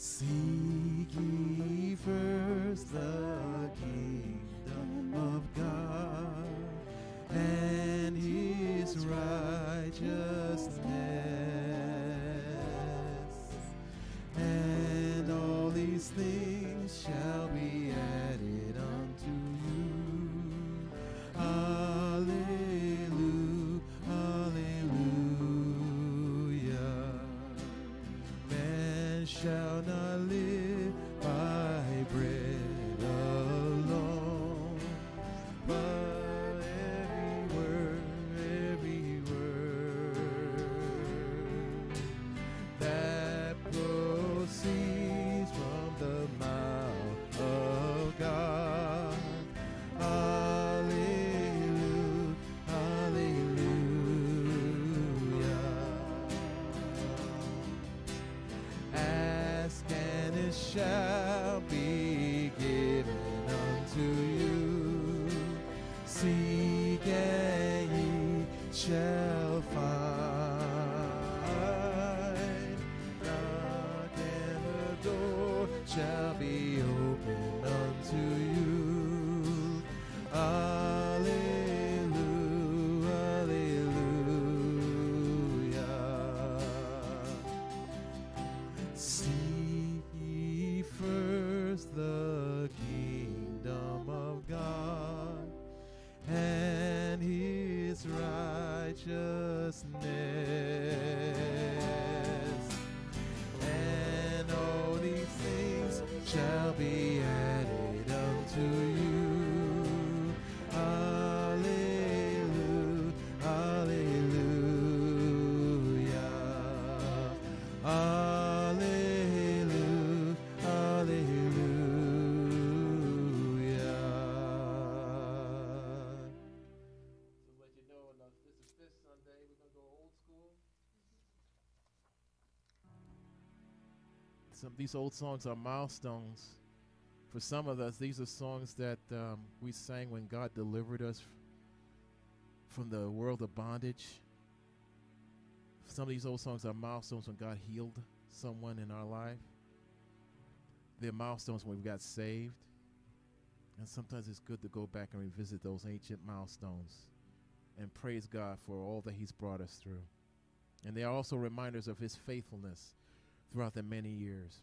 Seek righteousness, and all these things shall be added unto you. These old songs are milestones. For some of us, these are songs that um, we sang when God delivered us from the world of bondage. Some of these old songs are milestones when God healed someone in our life. They're milestones when we got saved. And sometimes it's good to go back and revisit those ancient milestones and praise God for all that He's brought us through. And they are also reminders of His faithfulness throughout the many years.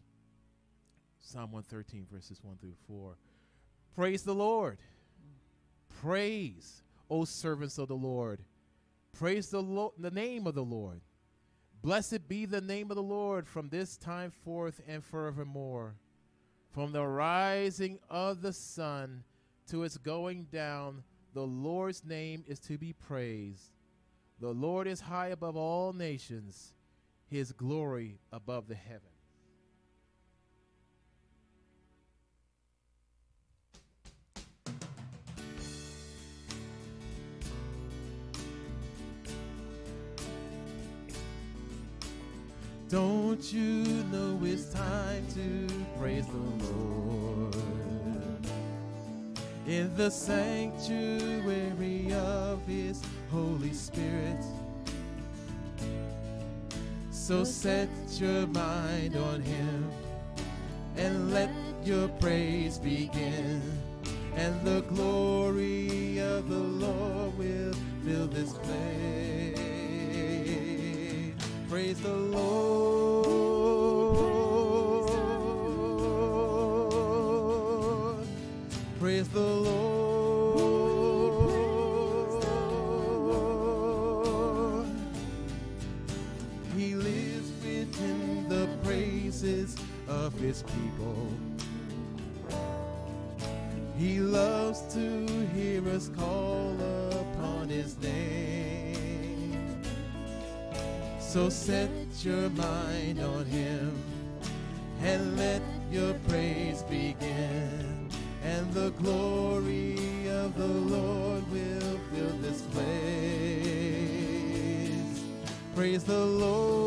Psalm 113, verses 1 through 4. Praise the Lord. Praise, O servants of the Lord. Praise the, Lo- the name of the Lord. Blessed be the name of the Lord from this time forth and forevermore. From the rising of the sun to its going down, the Lord's name is to be praised. The Lord is high above all nations, his glory above the heavens. Don't you know it's time to praise the Lord in the sanctuary of His Holy Spirit? So set your mind on Him and let your praise begin, and the glory of the Lord will fill this place. Praise the Lord. Praise the Lord. He lives within the praises of his people. He loves to hear us call upon his name. So set your mind on him and let your praise begin. And the glory of the Lord will fill this place. Praise the Lord.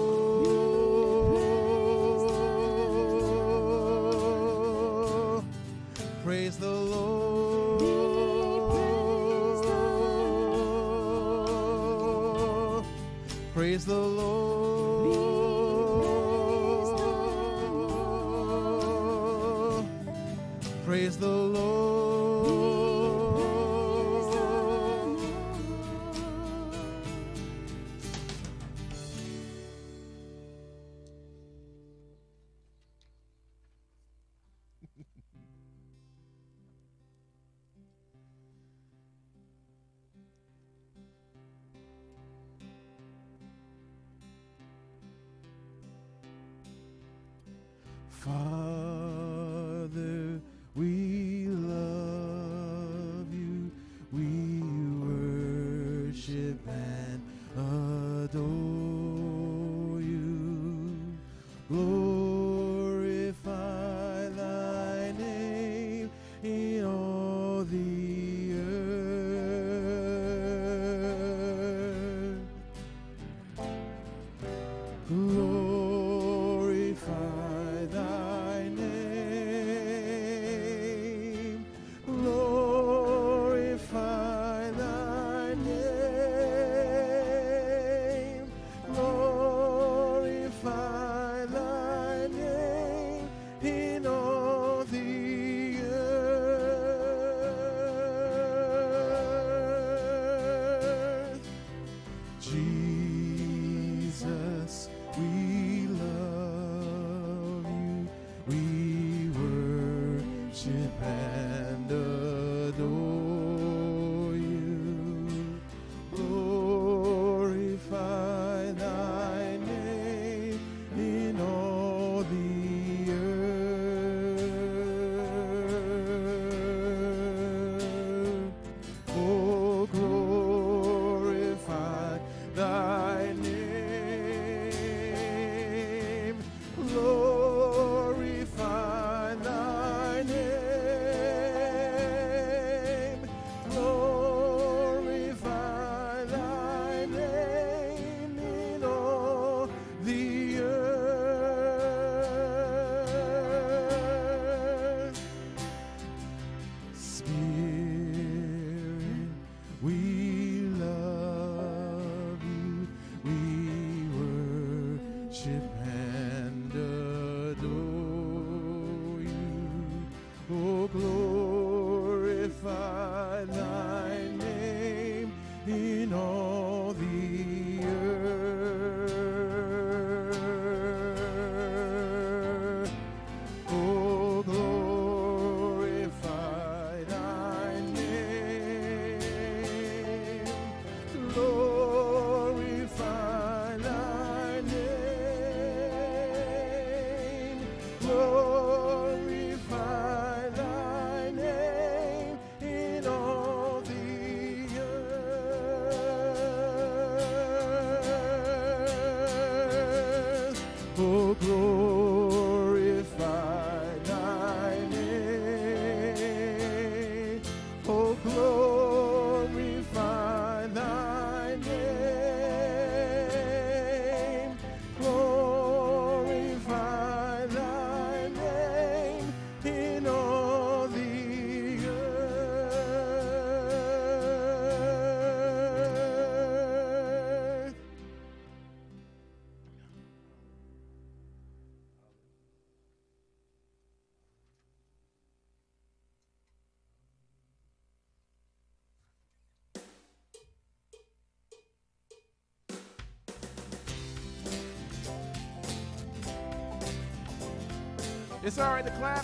It's all right to clap.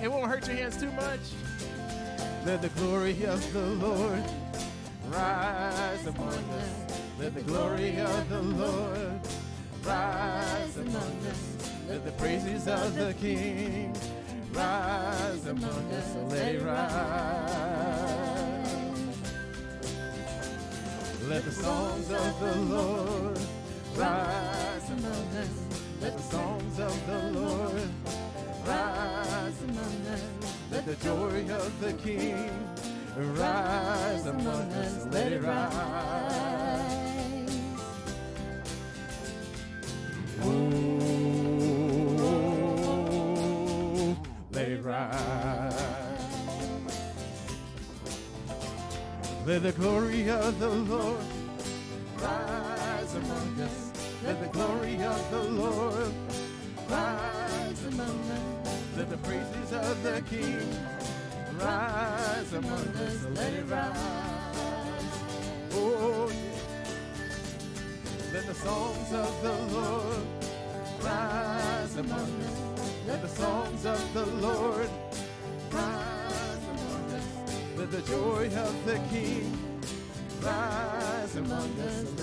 It won't hurt your hands too much. Let the glory of the Lord rise among us. Let the glory of the Lord rise among us. Let the praises of the King rise among us. Let rise. Let the songs of the Lord rise the joy of the King rise among us. Let it rise. Oh, let it rise. Let the glory of the Lord rise among us. Let the glory of the Lord of the King rise among us. Let it rise. Oh. Let the songs of the Lord rise among us. Let the songs of the Lord rise among us. Let the joy of the King rise among us.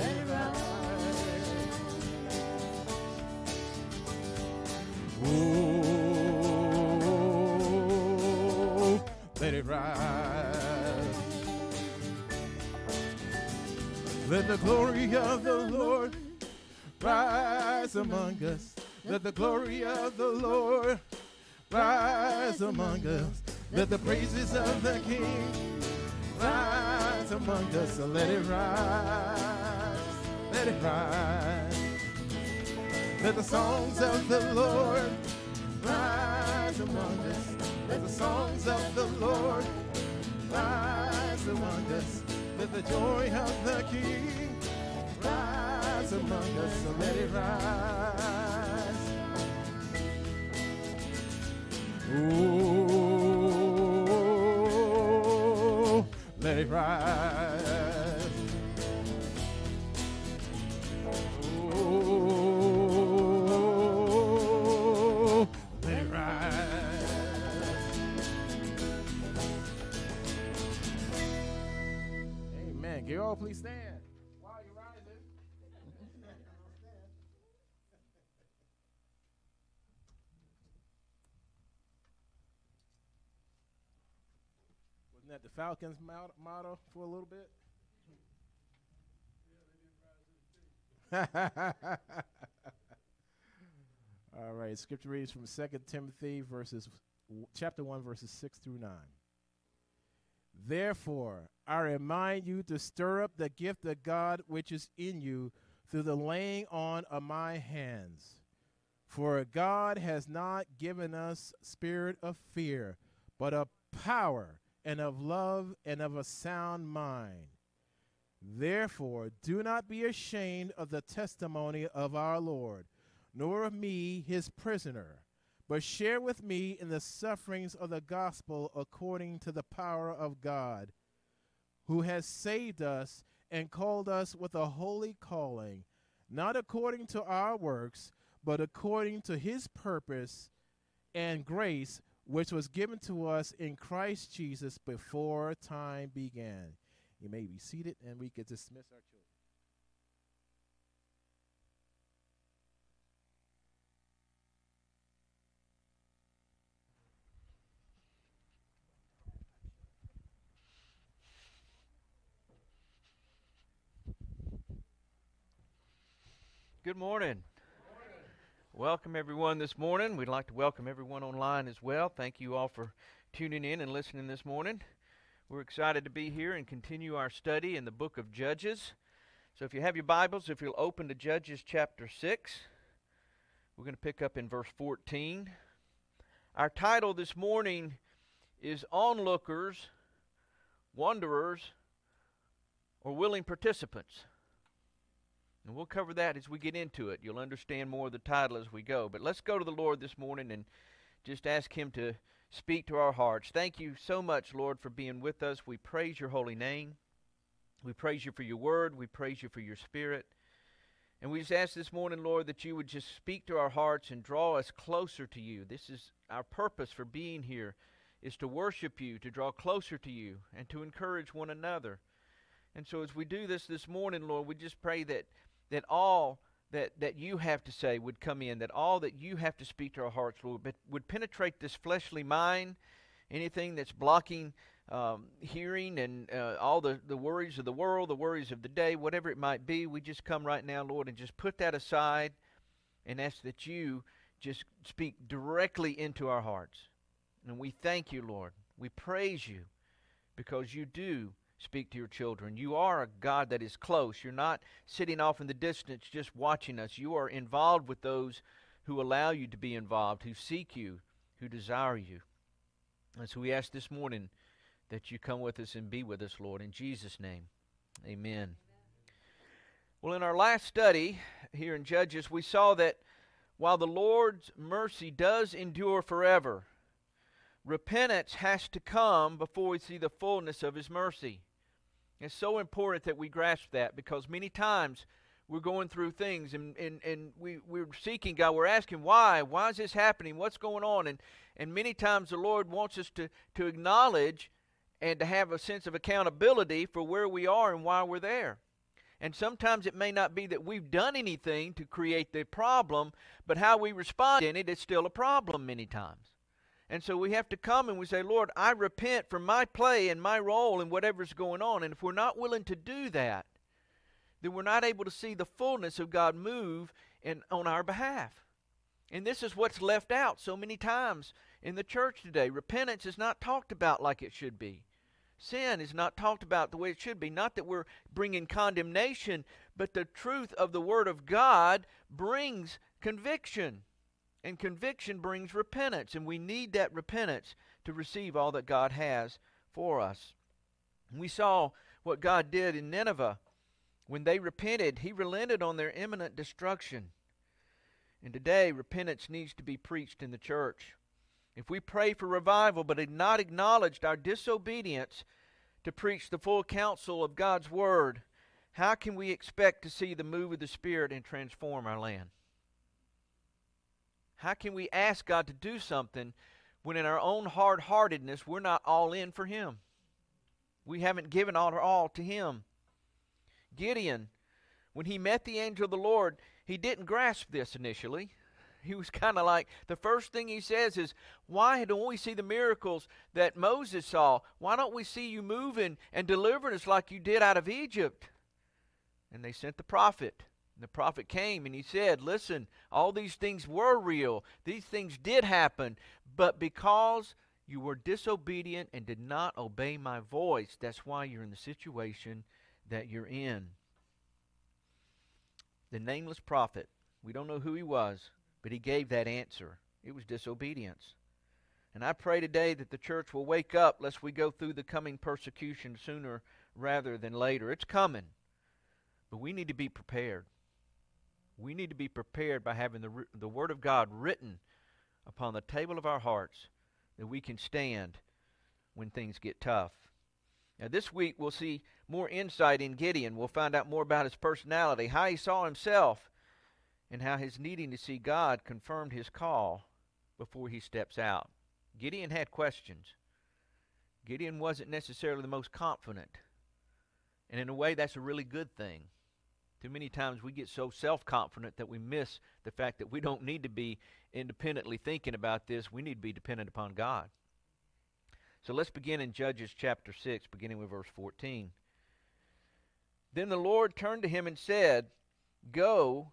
Let the glory of the Lord rise among us. Let the glory of the Lord rise among us. Let the praises of the King rise among us. Let it rise. Let it rise. Let the songs of the Lord rise among us. Let the songs of the Lord rise among us. Let the joy of the King rise among us. So let it rise. Oh, let it rise. Wasn't that the Falcons motto for a little bit? All right, scripture reads from 2 Timothy verses chapter 1 verses 6 through 9. Therefore, I remind you to stir up the gift of God which is in you through the laying on of my hands. For God has not given us spirit of fear, but of power and of love and of a sound mind. Therefore, do not be ashamed of the testimony of our Lord, nor of me, his prisoner, but share with me in the sufferings of the gospel according to the power of God, who has saved us and called us with a holy calling, not according to our works, but according to his purpose and grace, which was given to us in Christ Jesus before time began. You may be seated, and we can dismiss our children. Good morning. Welcome everyone this morning. We'd like to welcome everyone online as well. Thank you all for tuning in and listening this morning. We're excited to be here and continue our study in the book of Judges. So if you have your Bibles, if you'll open to Judges chapter 6, we're going to pick up in verse 14. Our title this morning is Onlookers, Wonderers, or Willing Participants. And we'll cover that as we get into it. You'll understand more of the title as we go. But let's go to the Lord this morning and just ask Him to speak to our hearts. Thank you so much, Lord, for being with us. We praise your holy name. We praise you for your word. We praise you for your spirit. And we just ask this morning, Lord, that you would just speak to our hearts and draw us closer to you. This is our purpose for being here is to worship you, to draw closer to you, and to encourage one another. And so as we do this this morning, Lord, we just pray that that all that, that you have to say would come in, that all that you have to speak to our hearts, Lord, but would penetrate this fleshly mind, anything that's blocking um, hearing and uh, all the, the worries of the world, the worries of the day, whatever it might be, we just come right now, Lord, and just put that aside and ask that you just speak directly into our hearts. And we thank you, Lord. We praise you because you do speak to your children. You are a God that is close. You're not sitting off in the distance just watching us. You are involved with those who allow you to be involved, who seek you, who desire you. And so we ask this morning that you come with us and be with us, Lord, in Jesus' name. Amen. Well, in our last study here in Judges, we saw that while the Lord's mercy does endure forever, repentance has to come before we see the fullness of His mercy. It's so important that we grasp that because many times we're going through things and, and, and we, we're seeking God. We're asking, why? Why is this happening? What's going on? And, and many times the Lord wants us to, to acknowledge and to have a sense of accountability for where we are and why we're there. And sometimes it may not be that we've done anything to create the problem, but how we respond in it is still a problem many times. And so we have to come and we say, Lord, I repent for my play and my role in whatever's going on. And if we're not willing to do that, then we're not able to see the fullness of God move in, on our behalf. And this is what's left out so many times in the church today. Repentance is not talked about like it should be. Sin is not talked about the way it should be. Not that we're bringing condemnation, but the truth of the Word of God brings conviction. And conviction brings repentance. And we need that repentance to receive all that God has for us. We saw what God did in Nineveh. When they repented, He relented on their imminent destruction. And today, repentance needs to be preached in the church. If we pray for revival but had not acknowledged our disobedience to preach the full counsel of God's Word, how can we expect to see the move of the Spirit and transform our land? How can we ask God to do something when in our own hard heartedness we're not all in for Him? We haven't given all our all to Him. Gideon, when he met the angel of the Lord, he didn't grasp this initially he was kind of like the first thing he says is, Why don't we see the miracles that Moses saw? Why don't we see you moving and delivering us like you did out of Egypt? And they sent the prophet. The prophet came and he said, Listen, all these things were real. These things did happen. But because you were disobedient and did not obey my voice, that's why you're in the situation that you're in. The nameless prophet, we don't know who he was, but he gave that answer. It was disobedience. And I pray today that the church will wake up lest we go through the coming persecution sooner rather than later. It's coming. But we need to be prepared. We need to be prepared by having the, the Word of God written upon the table of our hearts that we can stand when things get tough. Now, this week we'll see more insight in Gideon. We'll find out more about his personality, how he saw himself and how his needing to see God confirmed his call before he steps out. Gideon had questions. Gideon wasn't necessarily the most confident. And in a way, that's a really good thing. Too many times we get so self confident that we miss the fact that we don't need to be independently thinking about this. We need to be dependent upon God. So let's begin in Judges chapter 6, beginning with verse 14. Then the Lord turned to him and said, Go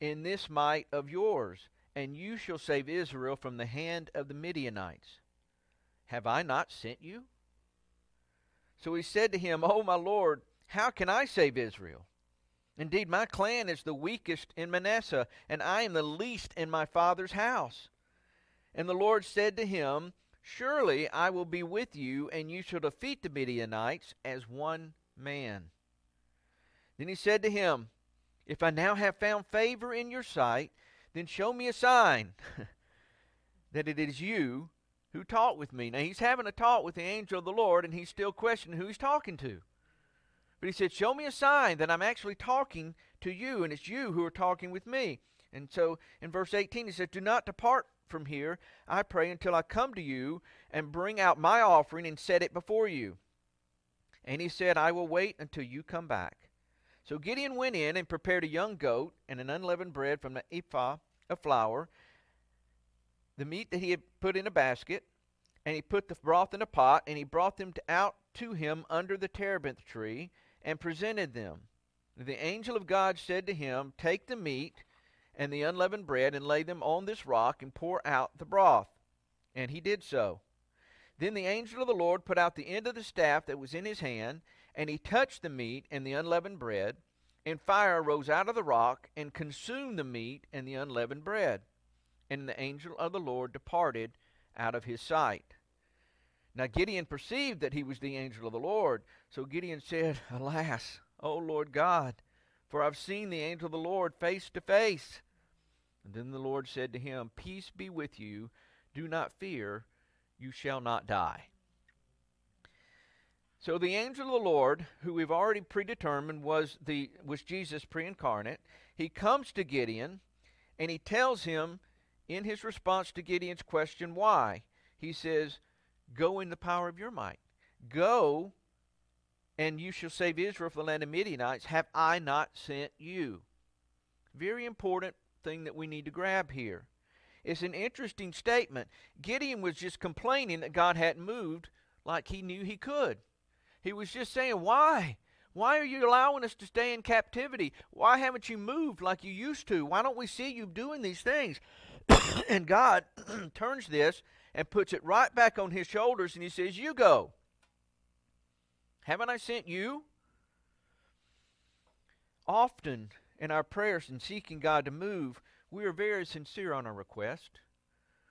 in this might of yours, and you shall save Israel from the hand of the Midianites. Have I not sent you? So he said to him, O my Lord, how can I save Israel? Indeed, my clan is the weakest in Manasseh, and I am the least in my father's house. And the Lord said to him, Surely I will be with you, and you shall defeat the Midianites as one man. Then he said to him, if I now have found favor in your sight, then show me a sign that it is you who talk with me. Now he's having a talk with the angel of the Lord, and he's still questioning who he's talking to. But he said, Show me a sign that I'm actually talking to you, and it's you who are talking with me. And so in verse 18, he says, Do not depart from here, I pray, until I come to you and bring out my offering and set it before you. And he said, I will wait until you come back. So Gideon went in and prepared a young goat and an unleavened bread from the ephah of flour, the meat that he had put in a basket, and he put the broth in a pot, and he brought them out to him under the terebinth tree, and presented them. The angel of God said to him, Take the meat and the unleavened bread, and lay them on this rock, and pour out the broth. And he did so. Then the angel of the Lord put out the end of the staff that was in his hand, and he touched the meat and the unleavened bread, and fire rose out of the rock and consumed the meat and the unleavened bread. And the angel of the Lord departed out of his sight. Now Gideon perceived that he was the angel of the Lord. So Gideon said, Alas, O Lord God, for I've seen the angel of the Lord face to face. And then the Lord said to him, Peace be with you. Do not fear. You shall not die. So the angel of the Lord, who we've already predetermined was the was Jesus pre-incarnate, he comes to Gideon and he tells him in his response to Gideon's question why. He says, "Go in the power of your might. Go and you shall save Israel from the land of Midianites. Have I not sent you?" Very important thing that we need to grab here. It's an interesting statement. Gideon was just complaining that God hadn't moved like he knew he could. He was just saying, Why? Why are you allowing us to stay in captivity? Why haven't you moved like you used to? Why don't we see you doing these things? and God turns this and puts it right back on his shoulders and he says, You go. Haven't I sent you? Often in our prayers and seeking God to move, we are very sincere on our request.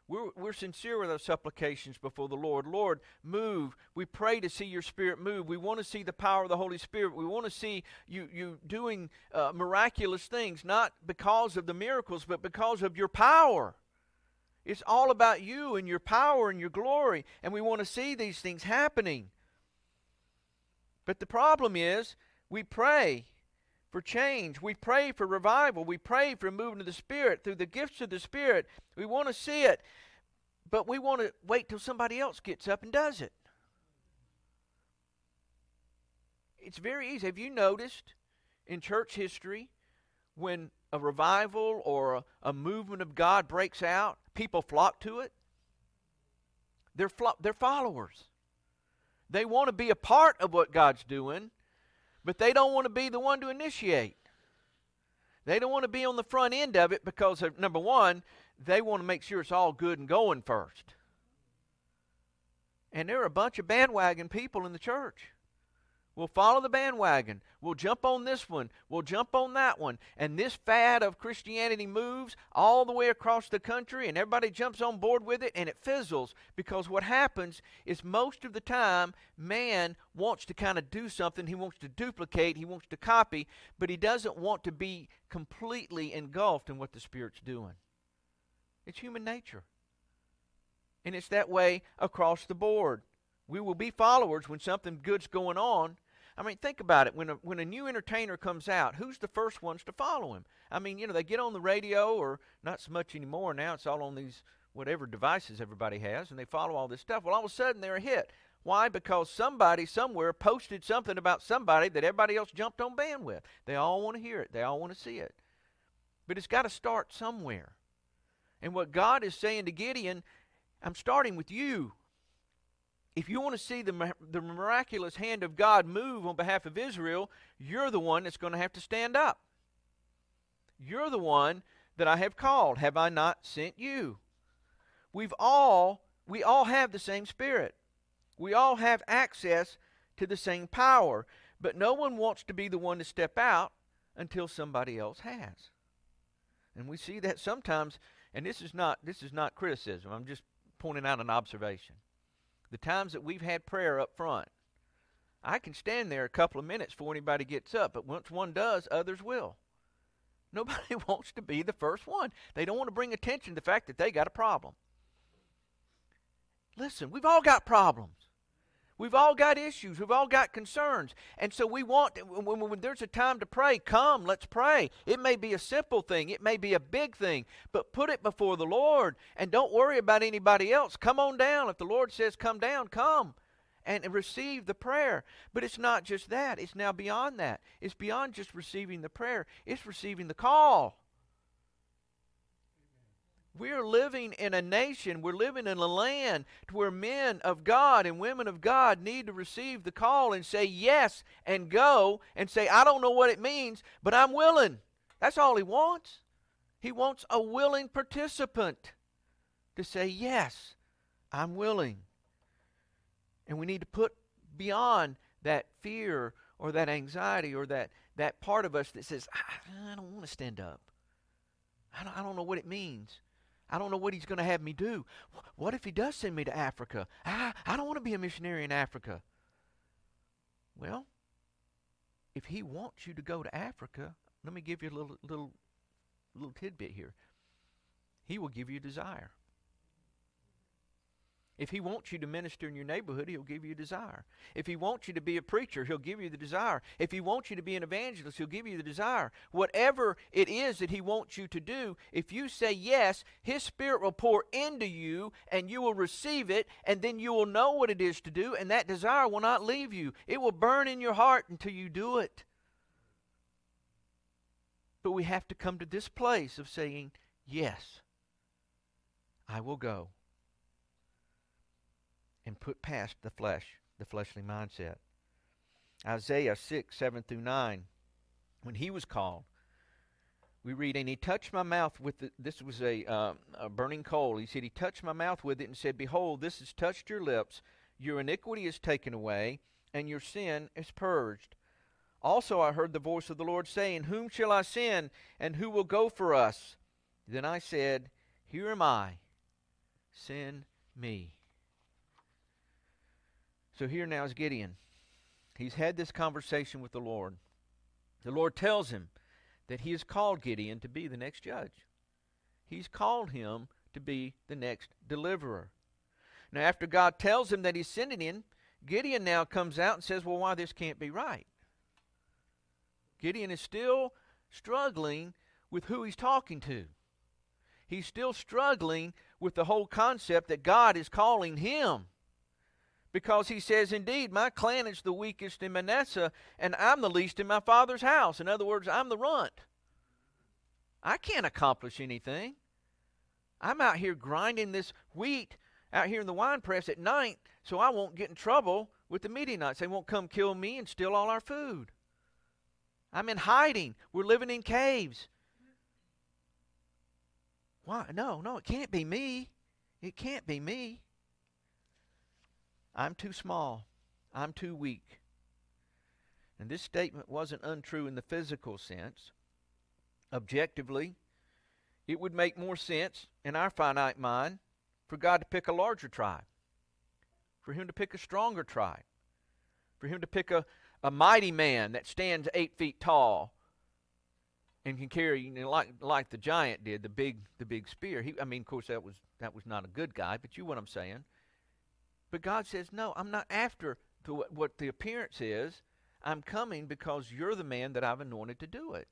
We're, we're sincere with our supplications before the Lord. Lord, move. We pray to see your Spirit move. We want to see the power of the Holy Spirit. We want to see you, you doing uh, miraculous things, not because of the miracles, but because of your power. It's all about you and your power and your glory, and we want to see these things happening. But the problem is, we pray for change. We pray for revival. We pray for moving of the Spirit through the gifts of the Spirit. We want to see it, but we want to wait till somebody else gets up and does it. It's very easy. Have you noticed in church history when a revival or a, a movement of God breaks out, people flock to it? They're, flo- they're followers. They want to be a part of what God's doing, but they don't want to be the one to initiate. They don't want to be on the front end of it because, of, number one, they want to make sure it's all good and going first. And there are a bunch of bandwagon people in the church. We'll follow the bandwagon. We'll jump on this one. We'll jump on that one. And this fad of Christianity moves all the way across the country, and everybody jumps on board with it, and it fizzles. Because what happens is most of the time, man wants to kind of do something. He wants to duplicate, he wants to copy, but he doesn't want to be completely engulfed in what the Spirit's doing. It's human nature. And it's that way across the board. We will be followers when something good's going on I mean, think about it. When a, when a new entertainer comes out, who's the first ones to follow him? I mean, you know, they get on the radio, or not so much anymore. Now it's all on these whatever devices everybody has, and they follow all this stuff. Well, all of a sudden they're a hit. Why? Because somebody somewhere posted something about somebody that everybody else jumped on band with. They all want to hear it. They all want to see it. But it's got to start somewhere. And what God is saying to Gideon, I'm starting with you if you want to see the, the miraculous hand of God move on behalf of Israel, you're the one that's going to have to stand up. You're the one that I have called. Have I not sent you? We've all, we all have the same spirit. We all have access to the same power. But no one wants to be the one to step out until somebody else has. And we see that sometimes, and this is not this is not criticism. I'm just pointing out an observation the times that we've had prayer up front, I can stand there a couple of minutes before anybody gets up, but once one does, others will. Nobody wants to be the first one. They don't want to bring attention to the fact that they got a problem. Listen, we've all got problems. We've all got issues. We've all got concerns. And so we want, when, when, there's a time to pray, come, let's pray. It may be a simple thing, it may be a big thing, but put it before the Lord and don't worry about anybody else. Come on down. If the Lord says come down, come and receive the prayer. But it's not just that, it's now beyond that. It's beyond just receiving the prayer, it's receiving the call. We're living in a nation, we're living in a land where men of God and women of God need to receive the call and say yes and go and say, I don't know what it means, but I'm willing. That's all he wants. He wants a willing participant to say, Yes, I'm willing. And we need to put beyond that fear or that anxiety or that, that part of us that says, I, I don't want to stand up. I don't, I don't know what it means. I don't know what he's going to have me do. What if he does send me to Africa? I, I don't want to be a missionary in Africa. Well, if he wants you to go to Africa, let me give you a little little little tidbit here. He will give you desire. If he wants you to minister in your neighborhood, he'll give you a desire. If he wants you to be a preacher, he'll give you the desire. If he wants you to be an evangelist, he'll give you the desire. Whatever it is that he wants you to do, if you say yes, his spirit will pour into you and you will receive it, and then you will know what it is to do, and that desire will not leave you. It will burn in your heart until you do it. But we have to come to this place of saying, Yes, I will go and put past the flesh, the fleshly mindset. Isaiah 6, 7 through 9, when he was called, we read, And he touched my mouth with the, this was a, uh, a burning coal. He said, He touched my mouth with it and said, Behold, this has touched your lips. Your iniquity is taken away, and your sin is purged. Also I heard the voice of the Lord saying, Whom shall I send, and who will go for us? Then I said, Here am I. Send me. So here now is Gideon. He's had this conversation with the Lord. The Lord tells him that he has called Gideon to be the next judge. He's called him to be the next deliverer. Now, after God tells him that he's sending him, Gideon now comes out and says, Well, why this can't be right? Gideon is still struggling with who he's talking to. He's still struggling with the whole concept that God is calling him because he says, Indeed, my clan is the weakest in Manasseh, and I'm the least in my father's house. In other words, I'm the runt. I can't accomplish anything. I'm out here grinding this wheat out here in the wine press at night so I won't get in trouble with the Midianites. They won't come kill me and steal all our food. I'm in hiding. We're living in caves. Why? No, no, it can't be me. It can't be me. I'm too small. I'm too weak. And this statement wasn't untrue in the physical sense. Objectively, it would make more sense in our finite mind for God to pick a larger tribe, for Him to pick a stronger tribe, for Him to pick a, a mighty man that stands eight feet tall and can carry, you know, like like the giant did, the big the big spear. He, I mean, of course, that was that was not a good guy, but you know what I'm saying. But God says, No, I'm not after the, what the appearance is. I'm coming because you're the man that I've anointed to do it.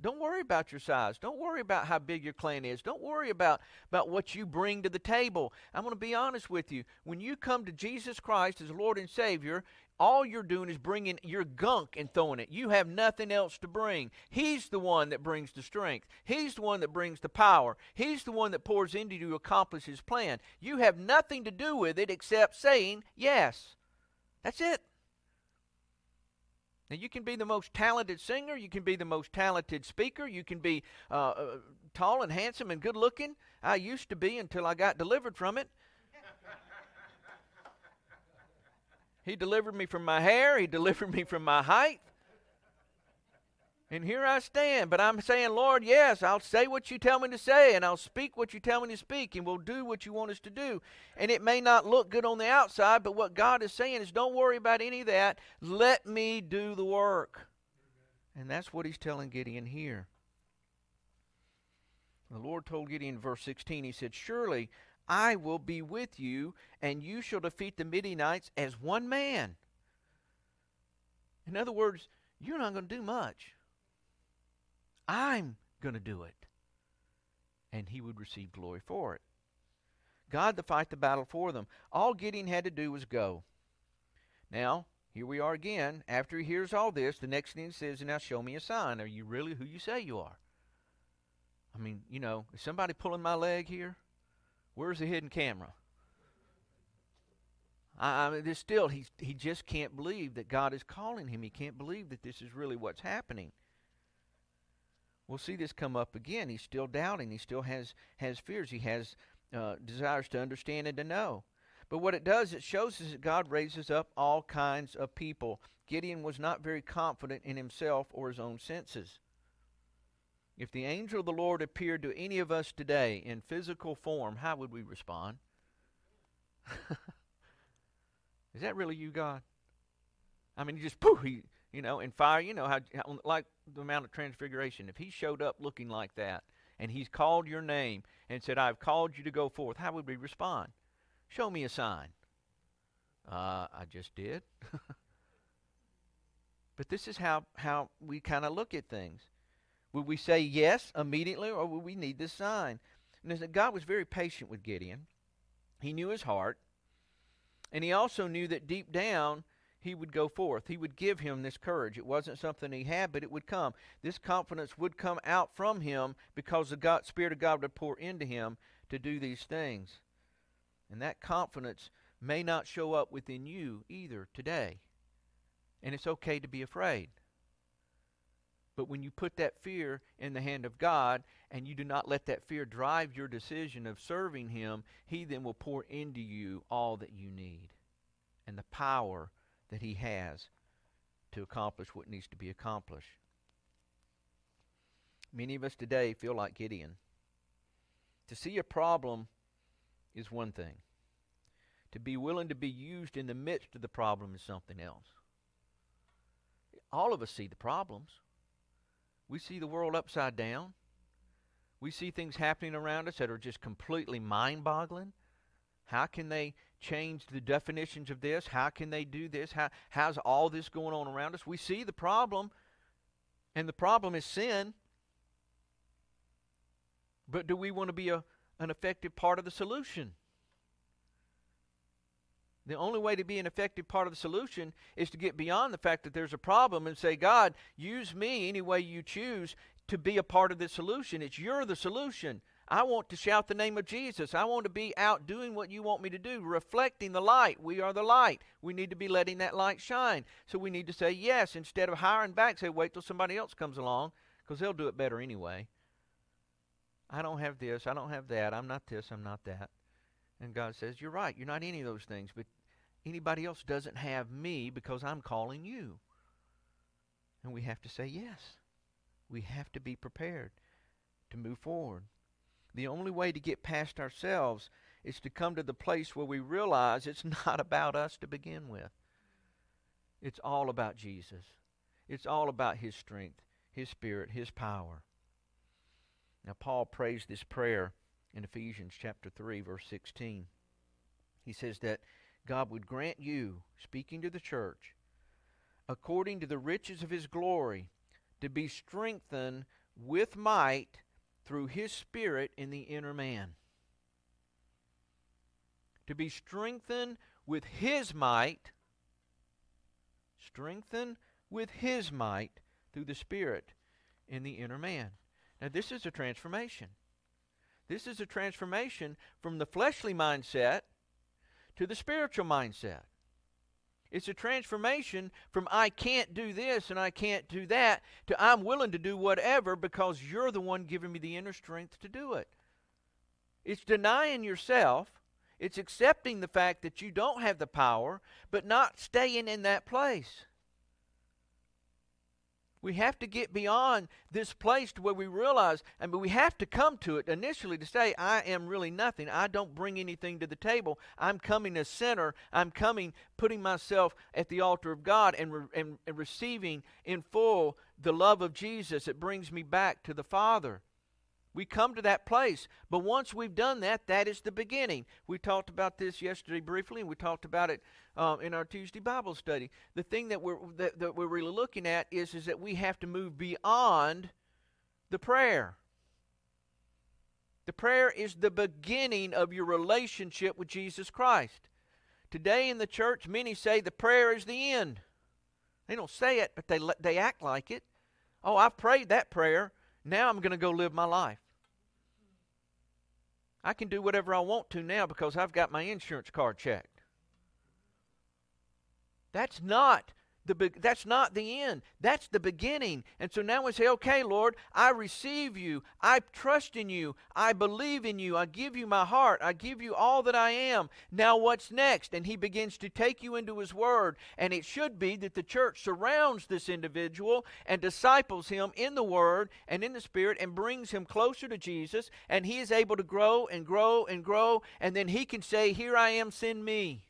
Don't worry about your size. Don't worry about how big your clan is. Don't worry about, about what you bring to the table. I'm going to be honest with you. When you come to Jesus Christ as Lord and Savior, all you're doing is bringing your gunk and throwing it. You have nothing else to bring. He's the one that brings the strength. He's the one that brings the power. He's the one that pours into you to accomplish his plan. You have nothing to do with it except saying yes. That's it. Now, you can be the most talented singer, you can be the most talented speaker, you can be uh, uh, tall and handsome and good looking. I used to be until I got delivered from it. He delivered me from my hair, He delivered me from my height. And here I stand, but I'm saying, Lord, yes, I'll say what you tell me to say, and I'll speak what you tell me to speak, and we'll do what you want us to do. And it may not look good on the outside, but what God is saying is, don't worry about any of that. Let me do the work. And that's what he's telling Gideon here. The Lord told Gideon verse 16, he said, Surely I will be with you, and you shall defeat the Midianites as one man. In other words, you're not going to do much. I'm going to do it. And he would receive glory for it. God to fight the battle for them. All Gideon had to do was go. Now, here we are again. After he hears all this, the next thing he says, Now show me a sign. Are you really who you say you are? I mean, you know, is somebody pulling my leg here? Where's the hidden camera? I, I mean, there's still, he, he just can't believe that God is calling him. He can't believe that this is really what's happening. We'll see this come up again. He's still doubting. He still has, has fears. He has uh, desires to understand and to know. But what it does, it shows us that God raises up all kinds of people. Gideon was not very confident in himself or his own senses. If the angel of the Lord appeared to any of us today in physical form, how would we respond? Is that really you, God? I mean, you just poof, he, you know, in fire, you know how, how, like the Mount of Transfiguration. If he showed up looking like that, and he's called your name and said, I've called you to go forth, how would we respond? Show me a sign. Uh, I just did. but this is how, how we kind of look at things. Would we say yes immediately, or would we need this sign? And God was very patient with Gideon. He knew his heart, and he also knew that deep down he would go forth. He would give him this courage. It wasn't something he had, but it would come. This confidence would come out from him because the God, Spirit of God would pour into him to do these things. And that confidence may not show up within you either today. And it's okay to be afraid. But when you put that fear in the hand of God and you do not let that fear drive your decision of serving Him, He then will pour into you all that you need and the power that He has to accomplish what needs to be accomplished. Many of us today feel like Gideon. To see a problem is one thing, to be willing to be used in the midst of the problem is something else. All of us see the problems. We see the world upside down. We see things happening around us that are just completely mind boggling. How can they change the definitions of this? How can they do this? How, how's all this going on around us? We see the problem, and the problem is sin. But do we want to be a, an effective part of the solution? The only way to be an effective part of the solution is to get beyond the fact that there's a problem and say, God, use me any way you choose to be a part of the solution. It's you're the solution. I want to shout the name of Jesus. I want to be out doing what you want me to do, reflecting the light. We are the light. We need to be letting that light shine. So we need to say yes instead of hiring back, say, wait till somebody else comes along because they'll do it better anyway. I don't have this. I don't have that. I'm not this. I'm not that. And God says, You're right. You're not any of those things, but anybody else doesn't have me because I'm calling you. And we have to say yes. We have to be prepared to move forward. The only way to get past ourselves is to come to the place where we realize it's not about us to begin with. It's all about Jesus. It's all about His strength, His Spirit, His power. Now, Paul prays this prayer in Ephesians chapter 3, verse 16. He says that God would grant you, speaking to the church, according to the riches of his glory, to be strengthened with might through his Spirit in the inner man. To be strengthened with his might, strengthened with his might through the Spirit in the inner man. Now, this is a transformation. This is a transformation from the fleshly mindset to the spiritual mindset. It's a transformation from I can't do this and I can't do that to I'm willing to do whatever because you're the one giving me the inner strength to do it. It's denying yourself. It's accepting the fact that you don't have the power, but not staying in that place. We have to get beyond this place to where we realize, mean, we have to come to it initially to say, I am really nothing. I don't bring anything to the table. I'm coming a sinner. I'm coming, putting myself at the altar of God and, re- and, and receiving in full the love of Jesus. It brings me back to the Father. We come to that place. But once we've done that, that is the beginning. We talked about this yesterday briefly, and we talked about it um, in our Tuesday Bible study. The thing that we're, that, that we're really looking at is, is that we have to move beyond the prayer. The prayer is the beginning of your relationship with Jesus Christ. Today in the church, many say the prayer is the end. They don't say it, but they, they act like it. Oh, I've prayed that prayer. Now I'm going to go live my life. I can do whatever I want to now because I've got my insurance card checked. That's not the be- that's not the end. That's the beginning. And so now we say, okay, Lord, I receive you. I trust in you. I believe in you. I give you my heart. I give you all that I am. Now what's next? And he begins to take you into his word. And it should be that the church surrounds this individual and disciples him in the word and in the spirit and brings him closer to Jesus. And he is able to grow and grow and grow. And then he can say, Here I am, send me.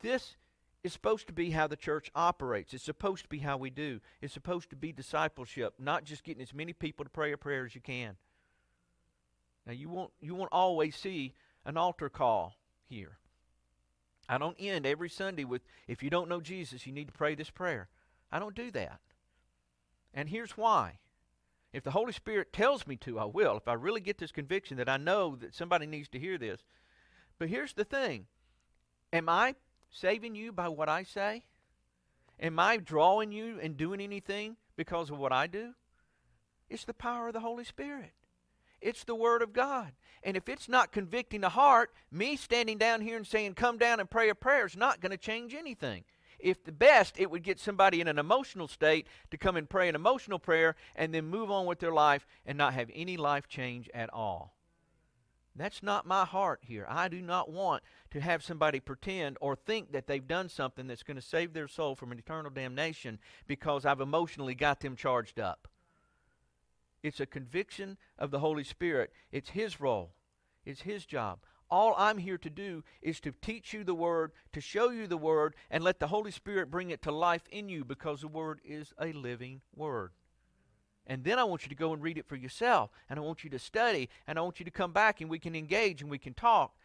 This is supposed to be how the church operates. It's supposed to be how we do. It's supposed to be discipleship, not just getting as many people to pray a prayer as you can. Now you won't you won't always see an altar call here. I don't end every Sunday with if you don't know Jesus, you need to pray this prayer. I don't do that. And here's why. If the Holy Spirit tells me to, I will. If I really get this conviction that I know that somebody needs to hear this. But here's the thing Am I saving you by what I say? Am I drawing you and doing anything because of what I do? It's the power of the Holy Spirit. It's the Word of God. And if it's not convicting the heart, me standing down here and saying, come down and pray a prayer is not going to change anything. If the best, it would get somebody in an emotional state to come and pray an emotional prayer and then move on with their life and not have any life change at all. That's not my heart here. I do not want to have somebody pretend or think that they've done something that's going to save their soul from an eternal damnation because I've emotionally got them charged up. It's a conviction of the Holy Spirit. It's His role, it's His job. All I'm here to do is to teach you the Word, to show you the Word, and let the Holy Spirit bring it to life in you because the Word is a living Word. And then I want you to go and read it for yourself. And I want you to study. And I want you to come back and we can engage and we can talk.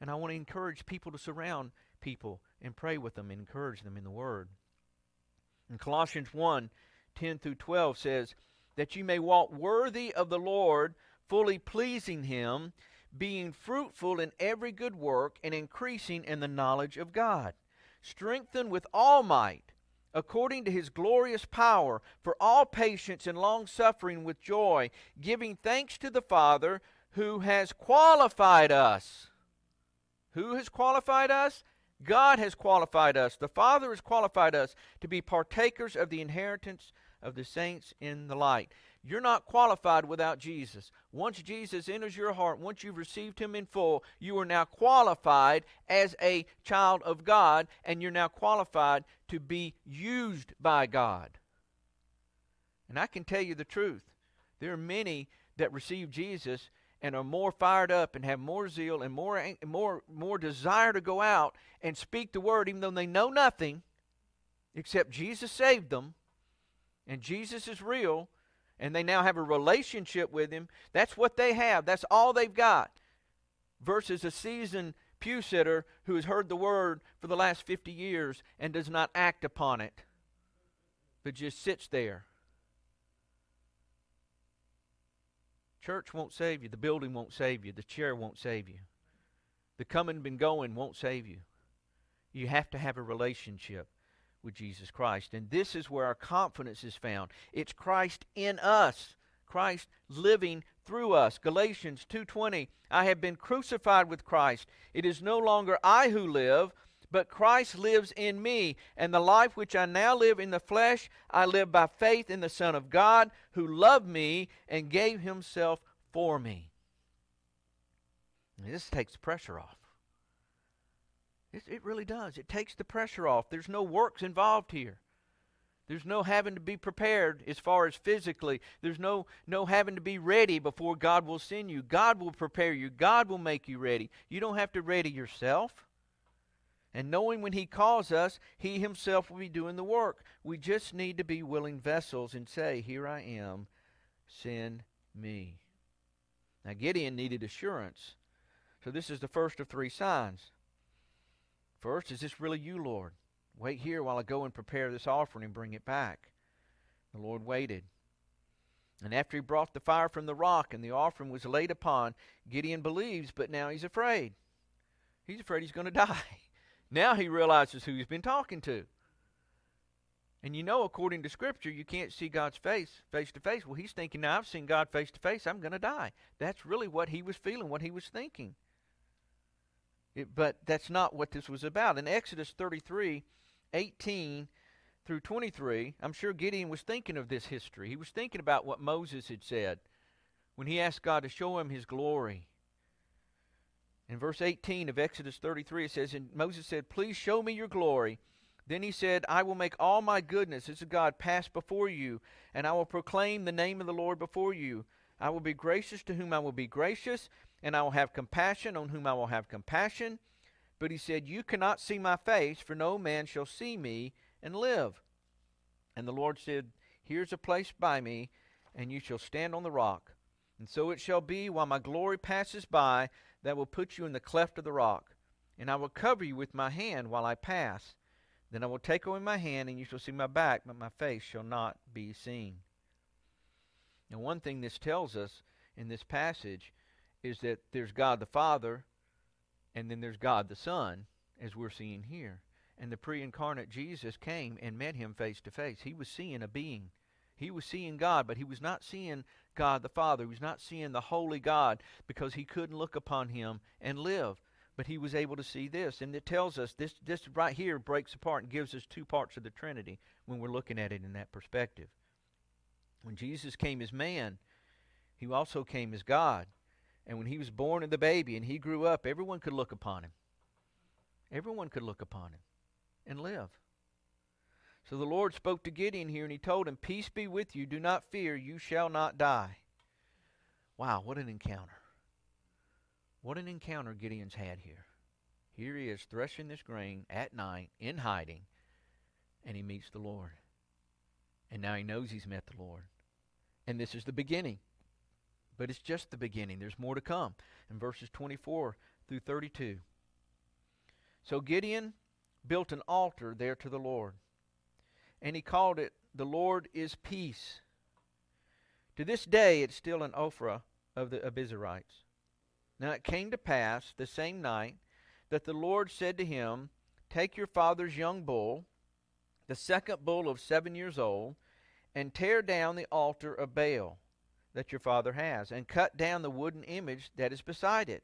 And I want to encourage people to surround people and pray with them and encourage them in the Word. In Colossians 1 10 through 12 says, That you may walk worthy of the Lord, fully pleasing Him, being fruitful in every good work and increasing in the knowledge of God, strengthened with all might according to his glorious power, for all patience and long suffering with joy, giving thanks to the Father who has qualified us. Who has qualified us? God has qualified us. The Father has qualified us to be partakers of the inheritance of the saints in the light. You're not qualified without Jesus. Once Jesus enters your heart, once you've received him in full, you are now qualified as a child of God, and you're now qualified to be used by God. And I can tell you the truth. There are many that receive Jesus and are more fired up and have more zeal and more more more desire to go out and speak the word even though they know nothing except Jesus saved them and Jesus is real and they now have a relationship with him, that's what they have. That's all they've got. Versus a seasoned pew sitter who has heard the word for the last 50 years and does not act upon it, but just sits there. Church won't save you. The building won't save you. The chair won't save you. The coming and going won't save you. You have to have a relationship with Jesus Christ. And this is where our confidence is found. It's Christ in us. Christ living through us. Galatians 2:20 I have been crucified with Christ. It is no longer I who live, but Christ lives in me, and the life which I now live in the flesh, I live by faith in the Son of God, who loved me and gave himself for me. This takes pressure off. It, it really does. It takes the pressure off. There's no works involved here. There's no having to be prepared as far as physically. There's no no having to be ready before God will send you. God will prepare you. God will make you ready. You don't have to ready yourself. And knowing when he calls us, he himself will be doing the work. We just need to be willing vessels and say, "Here I am. Send me." Now Gideon needed assurance. So this is the first of three signs. First, is this really you, Lord? Wait here while I go and prepare this offering and bring it back. The Lord waited. And after he brought the fire from the rock and the offering was laid upon, Gideon believes, but now he's afraid. He's afraid he's going to die. Now he realizes who he's been talking to. And you know, according to Scripture, you can't see God's face face to face. Well, he's thinking, now I've seen God face to face, I'm going to die. That's really what he was feeling, what he was thinking. It, but that's not what this was about. In Exodus 33 18 through 23, I'm sure Gideon was thinking of this history. He was thinking about what Moses had said when he asked God to show him his glory. In verse 18 of Exodus 33, it says, And Moses said, Please show me your glory. Then he said, I will make all my goodness, is God, pass before you, and I will proclaim the name of the Lord before you. I will be gracious to whom I will be gracious, and I will have compassion on whom I will have compassion. But he said, You cannot see my face, for no man shall see me and live. And the Lord said, Here's a place by me, and you shall stand on the rock. And so it shall be, while my glory passes by, that will put you in the cleft of the rock. And I will cover you with my hand while I pass. Then I will take away my hand, and you shall see my back, but my face shall not be seen. Now, one thing this tells us in this passage is that there's God the Father, and then there's God the Son, as we're seeing here. And the pre incarnate Jesus came and met him face to face. He was seeing a being. He was seeing God, but he was not seeing God the Father. He was not seeing the holy God because he couldn't look upon him and live. But he was able to see this. And it tells us this, this right here breaks apart and gives us two parts of the Trinity when we're looking at it in that perspective. When Jesus came as man, he also came as God. And when he was born as the baby and he grew up, everyone could look upon him. Everyone could look upon him and live. So the Lord spoke to Gideon here and he told him, Peace be with you. Do not fear. You shall not die. Wow, what an encounter. What an encounter Gideon's had here. Here he is threshing this grain at night in hiding, and he meets the Lord. And now he knows he's met the Lord. And this is the beginning. But it's just the beginning. There's more to come in verses 24 through 32. So Gideon built an altar there to the Lord, and he called it, The Lord is Peace. To this day, it's still an Ophrah of the Abiezrites. Now it came to pass the same night that the Lord said to him, Take your father's young bull, the second bull of seven years old, and tear down the altar of Baal that your father has, and cut down the wooden image that is beside it,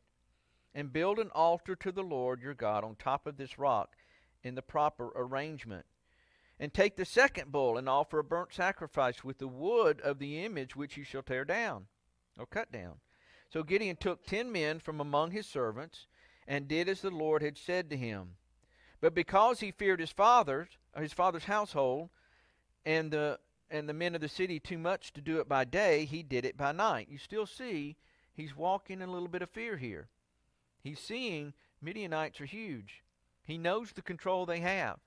and build an altar to the Lord your God on top of this rock in the proper arrangement. And take the second bull and offer a burnt sacrifice with the wood of the image which you shall tear down, or cut down. So Gideon took ten men from among his servants, and did as the Lord had said to him. But because he feared his father's, his father's household, and the and the men of the city too much to do it by day, he did it by night. You still see he's walking in a little bit of fear here. He's seeing Midianites are huge. He knows the control they have.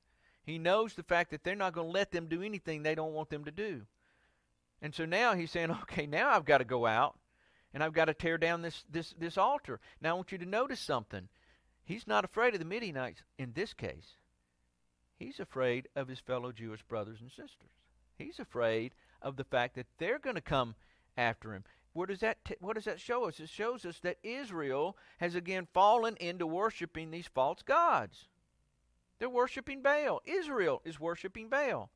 He knows the fact that they're not going to let them do anything they don't want them to do. And so now he's saying, okay, now I've got to go out and I've got to tear down this, this, this altar. Now I want you to notice something. He's not afraid of the Midianites in this case. He's afraid of his fellow Jewish brothers and sisters. He's afraid of the fact that they're going to come after him. What does that t- what does that show us? It shows us that Israel has again fallen into worshiping these false gods. They're worshiping Baal. Israel is worshiping Baal.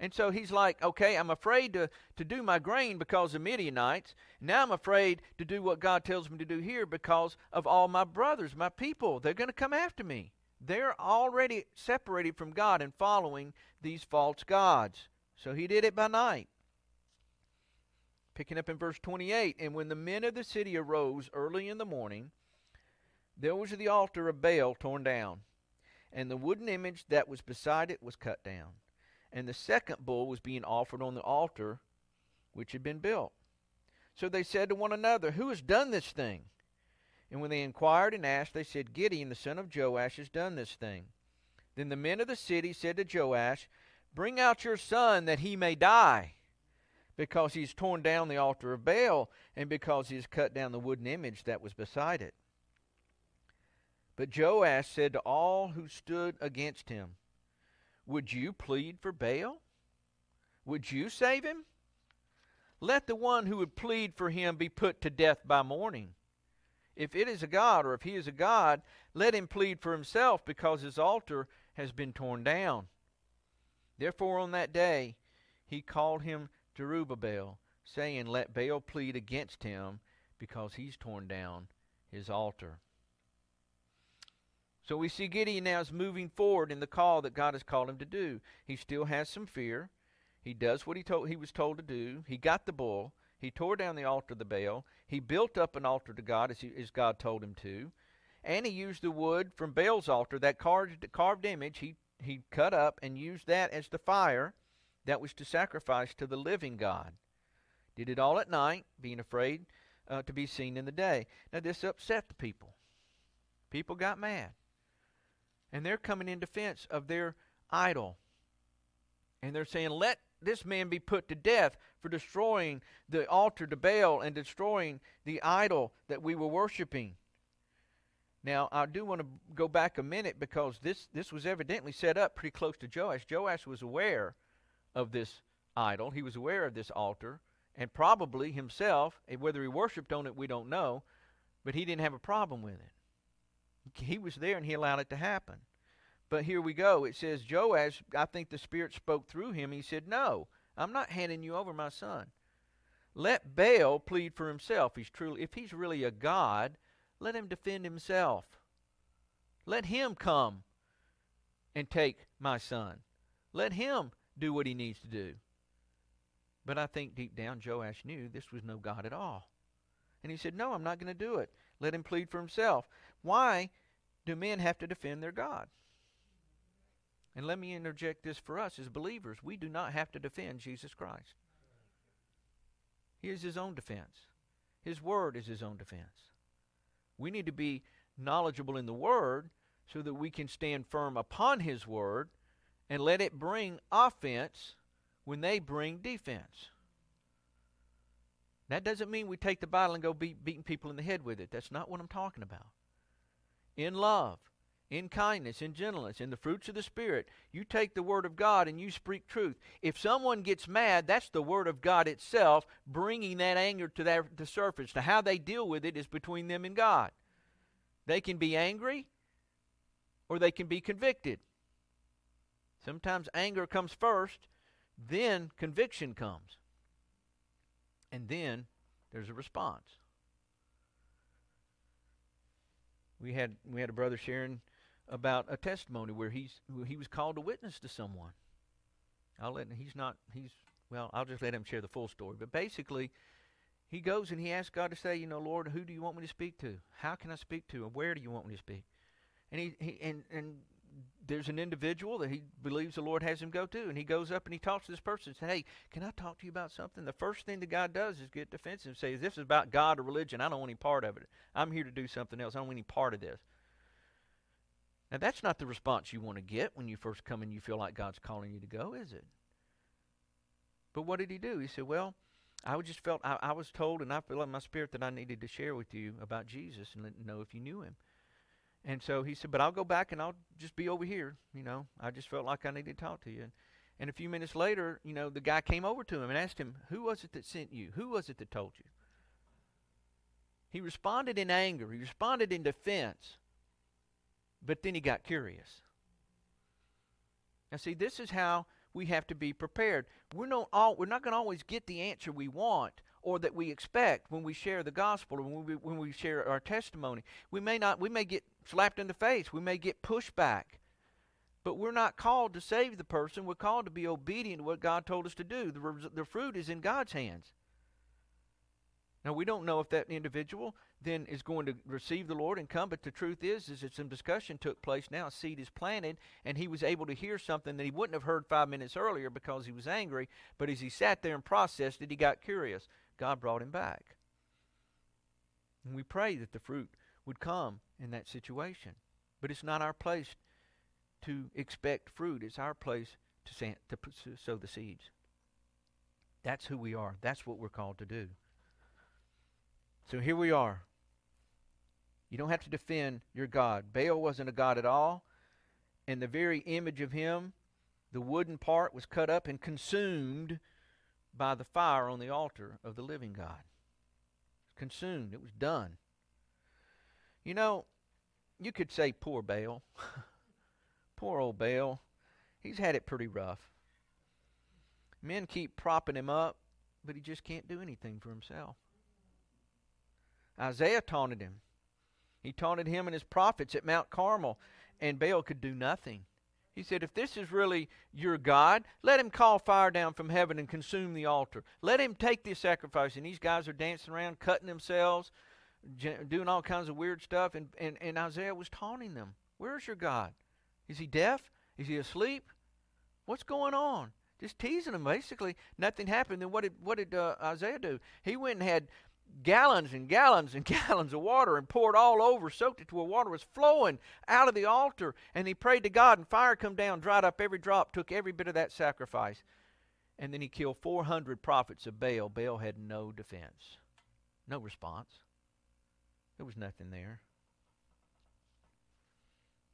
And so he's like, okay, I'm afraid to, to do my grain because of Midianites. Now I'm afraid to do what God tells me to do here because of all my brothers, my people. They're going to come after me. They're already separated from God and following these false gods. So he did it by night. Picking up in verse 28 And when the men of the city arose early in the morning, there was the altar of Baal torn down, and the wooden image that was beside it was cut down. And the second bull was being offered on the altar which had been built. So they said to one another, Who has done this thing? And when they inquired and asked, they said, Gideon, the son of Joash, has done this thing. Then the men of the city said to Joash, Bring out your son that he may die, because he has torn down the altar of Baal, and because he has cut down the wooden image that was beside it. But Joash said to all who stood against him, Would you plead for Baal? Would you save him? Let the one who would plead for him be put to death by morning. If it is a God, or if he is a God, let him plead for himself, because his altar has been torn down. Therefore, on that day, he called him Jerubbaal, saying, Let Baal plead against him, because he's torn down his altar. So we see Gideon now is moving forward in the call that God has called him to do. He still has some fear. He does what he told he was told to do. He got the bull. He tore down the altar of the Baal. He built up an altar to God as, he, as God told him to. And he used the wood from Baal's altar, that carved, carved image, he, he cut up and used that as the fire that was to sacrifice to the living God. Did it all at night, being afraid uh, to be seen in the day. Now, this upset the people. People got mad. And they're coming in defense of their idol. And they're saying, Let this man be put to death for destroying the altar to Baal and destroying the idol that we were worshiping. Now, I do want to go back a minute because this, this was evidently set up pretty close to Joash. Joash was aware of this idol, he was aware of this altar, and probably himself, whether he worshiped on it, we don't know, but he didn't have a problem with it. He was there and he allowed it to happen. But here we go. It says, Joash, I think the Spirit spoke through him. He said, No, I'm not handing you over my son. Let Baal plead for himself. He's truly, if he's really a God, let him defend himself. Let him come and take my son. Let him do what he needs to do. But I think deep down Joash knew this was no God at all. And he said, No, I'm not going to do it. Let him plead for himself. Why do men have to defend their God? And let me interject this for us as believers. We do not have to defend Jesus Christ. He is his own defense. His word is his own defense. We need to be knowledgeable in the word so that we can stand firm upon his word and let it bring offense when they bring defense. That doesn't mean we take the Bible and go beat, beating people in the head with it. That's not what I'm talking about. In love, in kindness, in gentleness, in the fruits of the Spirit, you take the Word of God and you speak truth. If someone gets mad, that's the Word of God itself bringing that anger to that, the surface. Now, how they deal with it is between them and God. They can be angry or they can be convicted. Sometimes anger comes first, then conviction comes. And then there's a response. We had we had a brother sharing about a testimony where he's he was called to witness to someone. I'll let he's not he's well I'll just let him share the full story. But basically, he goes and he asks God to say, you know, Lord, who do you want me to speak to? How can I speak to? And where do you want me to speak? And he, he and and there's an individual that he believes the Lord has him go to, and he goes up and he talks to this person and says, Hey, can I talk to you about something? The first thing that God does is get defensive and say, This is about God or religion. I don't want any part of it. I'm here to do something else. I don't want any part of this. Now, that's not the response you want to get when you first come and you feel like God's calling you to go, is it? But what did he do? He said, Well, I just felt, I, I was told, and I feel in my spirit that I needed to share with you about Jesus and let know if you knew him. And so he said, But I'll go back and I'll just be over here. You know, I just felt like I needed to talk to you. And, and a few minutes later, you know, the guy came over to him and asked him, Who was it that sent you? Who was it that told you? He responded in anger, he responded in defense, but then he got curious. Now, see, this is how we have to be prepared. We're not, all, we're not going to always get the answer we want, or that we expect when we share the gospel or when we, when we share our testimony. We may not, we may get slapped in the face. We may get pushback. But we're not called to save the person. We're called to be obedient to what God told us to do. The, the fruit is in God's hands. Now we don't know if that individual then is going to receive the Lord and come, but the truth is, is that some discussion took place now. A seed is planted, and he was able to hear something that he wouldn't have heard five minutes earlier because he was angry. But as he sat there and processed it, he got curious. God brought him back. And we pray that the fruit would come in that situation. But it's not our place to expect fruit. It's our place to, to sow the seeds. That's who we are. That's what we're called to do. So here we are. You don't have to defend your God. Baal wasn't a God at all. And the very image of him, the wooden part, was cut up and consumed by the fire on the altar of the living God. Consumed. It was done. You know, you could say, poor Baal. poor old Baal. He's had it pretty rough. Men keep propping him up, but he just can't do anything for himself. Isaiah taunted him. He taunted him and his prophets at Mount Carmel, and Baal could do nothing. He said, If this is really your God, let him call fire down from heaven and consume the altar. Let him take this sacrifice. And these guys are dancing around, cutting themselves, doing all kinds of weird stuff. And, and, and Isaiah was taunting them. Where's your God? Is he deaf? Is he asleep? What's going on? Just teasing them, basically. Nothing happened. Then what did, what did uh, Isaiah do? He went and had gallons and gallons and gallons of water and poured all over, soaked it to where water was flowing out of the altar. And he prayed to God, and fire come down, dried up every drop, took every bit of that sacrifice. And then he killed 400 prophets of Baal. Baal had no defense, no response. There was nothing there.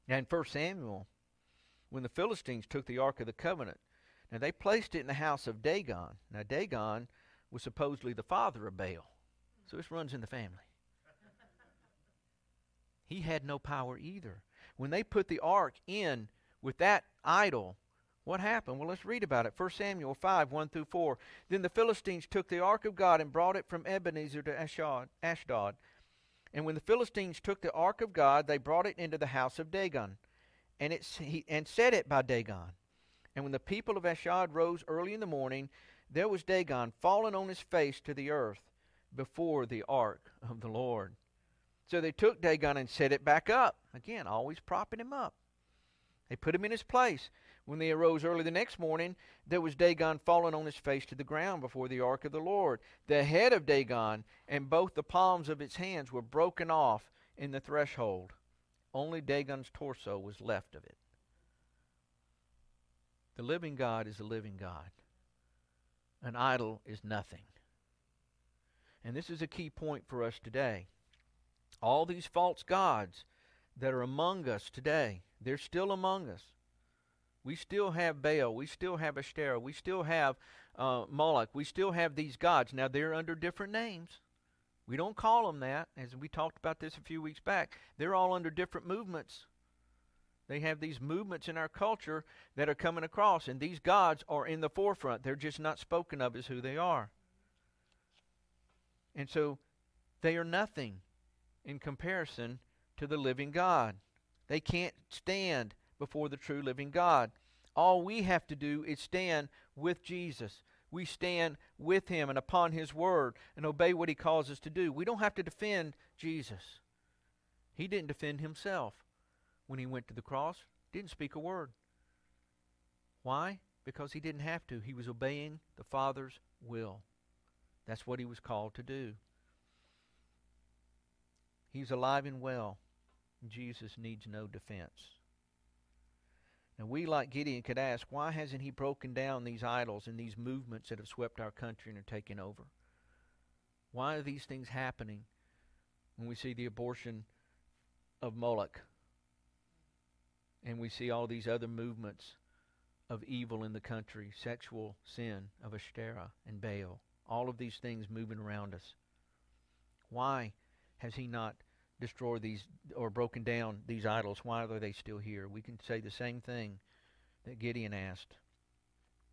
Now in 1 Samuel, when the Philistines took the Ark of the Covenant, now they placed it in the house of Dagon. Now Dagon was supposedly the father of Baal. So this runs in the family. he had no power either. When they put the ark in with that idol, what happened? Well, let's read about it. 1 Samuel 5, 1 through 4. Then the Philistines took the ark of God and brought it from Ebenezer to Ashdod. And when the Philistines took the ark of God, they brought it into the house of Dagon, and, it, he, and set it by Dagon. And when the people of Ashdod rose early in the morning, there was Dagon fallen on his face to the earth before the ark of the Lord. So they took Dagon and set it back up. Again, always propping him up. They put him in his place. When they arose early the next morning, there was Dagon fallen on his face to the ground before the ark of the Lord. The head of Dagon and both the palms of its hands were broken off in the threshold. Only Dagon's torso was left of it. The living God is a living God. An idol is nothing. And this is a key point for us today. All these false gods that are among us today, they're still among us. We still have Baal. We still have Ashtoreth. We still have uh, Moloch. We still have these gods. Now, they're under different names. We don't call them that, as we talked about this a few weeks back. They're all under different movements. They have these movements in our culture that are coming across, and these gods are in the forefront. They're just not spoken of as who they are. And so they are nothing in comparison to the living God. They can't stand before the true living God. All we have to do is stand with Jesus. We stand with him and upon his word and obey what he calls us to do. We don't have to defend Jesus. He didn't defend himself when he went to the cross, didn't speak a word. Why? Because he didn't have to. He was obeying the Father's will. That's what he was called to do. He's alive and well. Jesus needs no defense. Now, we, like Gideon, could ask, why hasn't he broken down these idols and these movements that have swept our country and are taking over? Why are these things happening when we see the abortion of Moloch and we see all these other movements of evil in the country, sexual sin of Ashtoreth and Baal? All of these things moving around us. Why has he not destroyed these or broken down these idols? Why are they still here? We can say the same thing that Gideon asked.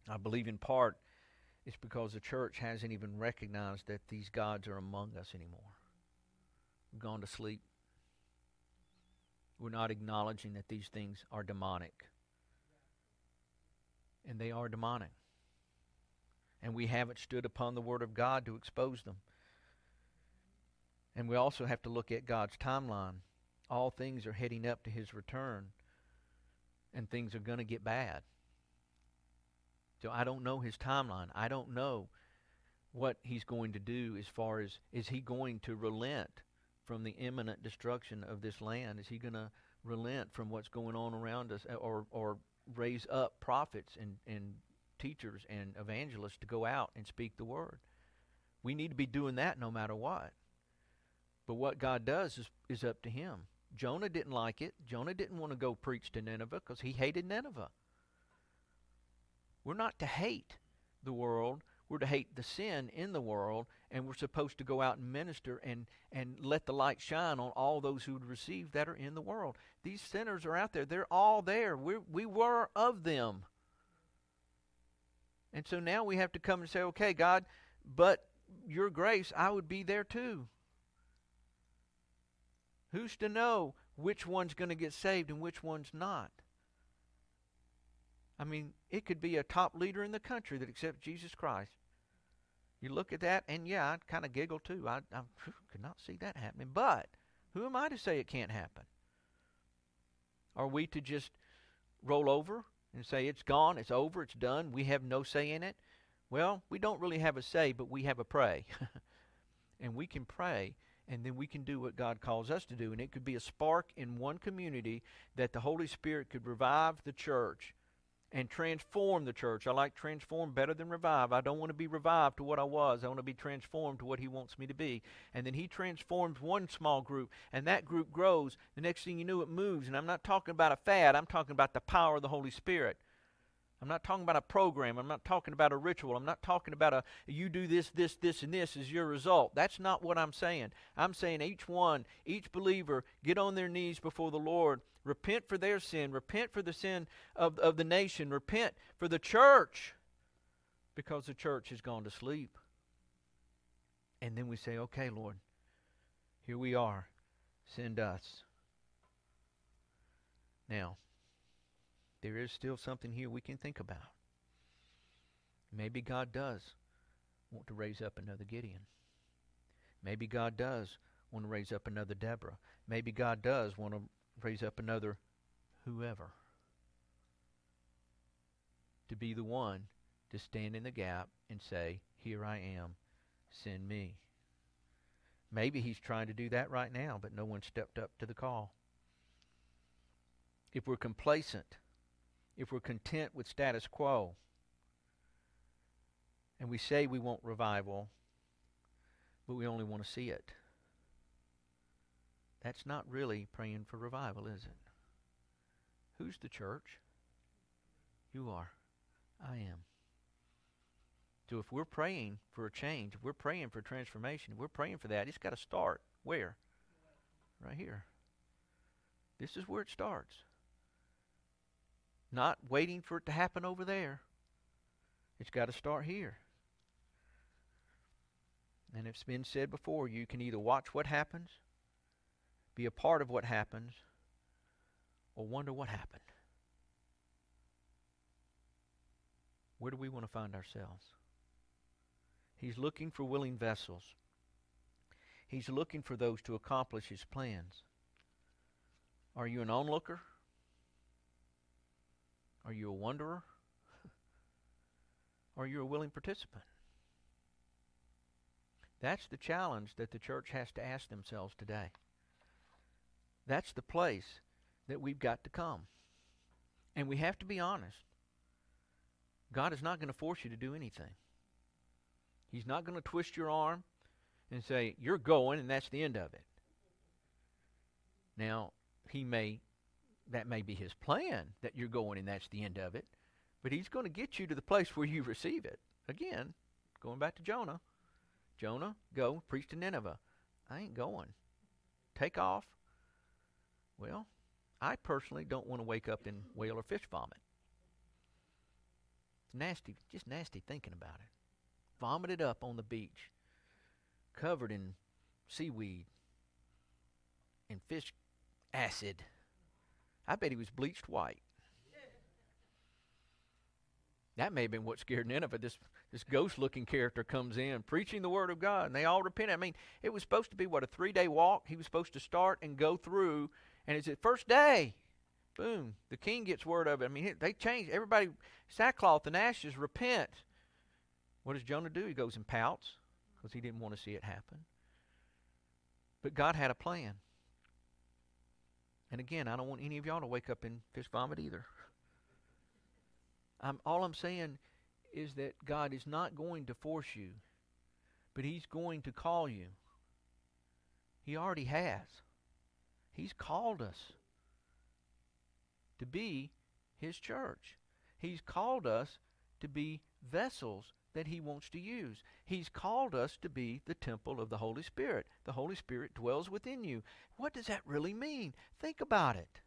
I believe in part it's because the church hasn't even recognized that these gods are among us anymore. We've gone to sleep. We're not acknowledging that these things are demonic. And they are demonic and we haven't stood upon the Word of God to expose them. And we also have to look at God's timeline. All things are heading up to His return, and things are going to get bad. So I don't know His timeline. I don't know what He's going to do as far as is He going to relent from the imminent destruction of this land? Is He going to relent from what's going on around us or, or raise up prophets and, and teachers and evangelists to go out and speak the word. We need to be doing that no matter what. But what God does is, is up to him. Jonah didn't like it. Jonah didn't want to go preach to Nineveh because he hated Nineveh. We're not to hate the world. We're to hate the sin in the world, and we're supposed to go out and minister and, and let the light shine on all those who would receive that are in the world. These sinners are out there. They're all there. we we were of them. And so now we have to come and say, okay, God, but your grace, I would be there too. Who's to know which one's going to get saved and which one's not? I mean, it could be a top leader in the country that accepts Jesus Christ. You look at that, and yeah, I'd kind of giggle too. I, I could not see that happening. But who am I to say it can't happen? Are we to just roll over and say it's gone, it's over, it's done, we have no say in it? Well, we don't really have a say, but we have a pray. and we can pray and then we can do what God calls us to do. And it could be a spark in one community that the Holy Spirit could revive the church and transform the church. I like transform better than revive. I don't want to be revived to what I was. I want to be transformed to what He wants me to be. And then He transforms one small group, and that group grows. The next thing you know, it moves. And I'm not talking about a fad, I'm talking about the power of the Holy Spirit. I'm not talking about a program. I'm not talking about a ritual. I'm not talking about a you do this, this, this, and this is your result. That's not what I'm saying. I'm saying each one, each believer, get on their knees before the Lord, repent for their sin, repent for the sin of, of the nation, repent for the church, because the church has gone to sleep. And then we say, okay, Lord, here we are. Send us. Now, there is still something here we can think about. Maybe God does want to raise up another Gideon. Maybe God does want to raise up another Deborah. Maybe God does want to raise up another whoever to be the one to stand in the gap and say, Here I am, send me. Maybe he's trying to do that right now, but no one stepped up to the call. If we're complacent, if we're content with status quo and we say we want revival, but we only want to see it. That's not really praying for revival, is it? Who's the church? You are. I am. So if we're praying for a change, if we're praying for transformation, if we're praying for that, it's got to start where? Right here. This is where it starts not waiting for it to happen over there. It's got to start here. And it's been said before you can either watch what happens, be a part of what happens, or wonder what happened. Where do we want to find ourselves? He's looking for willing vessels. He's looking for those to accomplish his plans. Are you an onlooker? Are you a wonderer? Are you a willing participant? That's the challenge that the church has to ask themselves today. That's the place that we've got to come. And we have to be honest. God is not going to force you to do anything. He's not going to twist your arm and say, You're going, and that's the end of it. Now, He may that may be his plan that you're going and that's the end of it. But he's going to get you to the place where you receive it. Again, going back to Jonah. Jonah, go preach to Nineveh. I ain't going. Take off. Well, I personally don't want to wake up in whale or fish vomit. It's nasty, just nasty thinking about it. Vomited up on the beach, covered in seaweed and fish acid. I bet he was bleached white. That may have been what scared Nineveh. This this ghost looking character comes in preaching the word of God, and they all repent. I mean, it was supposed to be what a three day walk. He was supposed to start and go through, and it's the first day. Boom! The king gets word of it. I mean, they change. Everybody, sackcloth and ashes, repent. What does Jonah do? He goes and pouts because he didn't want to see it happen. But God had a plan. And again, I don't want any of y'all to wake up in fish vomit either. I'm, all I'm saying is that God is not going to force you, but He's going to call you. He already has. He's called us to be His church. He's called us to be vessels that He wants to use. He's called us to be the temple of the Holy Spirit. The Holy Spirit dwells within you. What does that really mean? Think about it.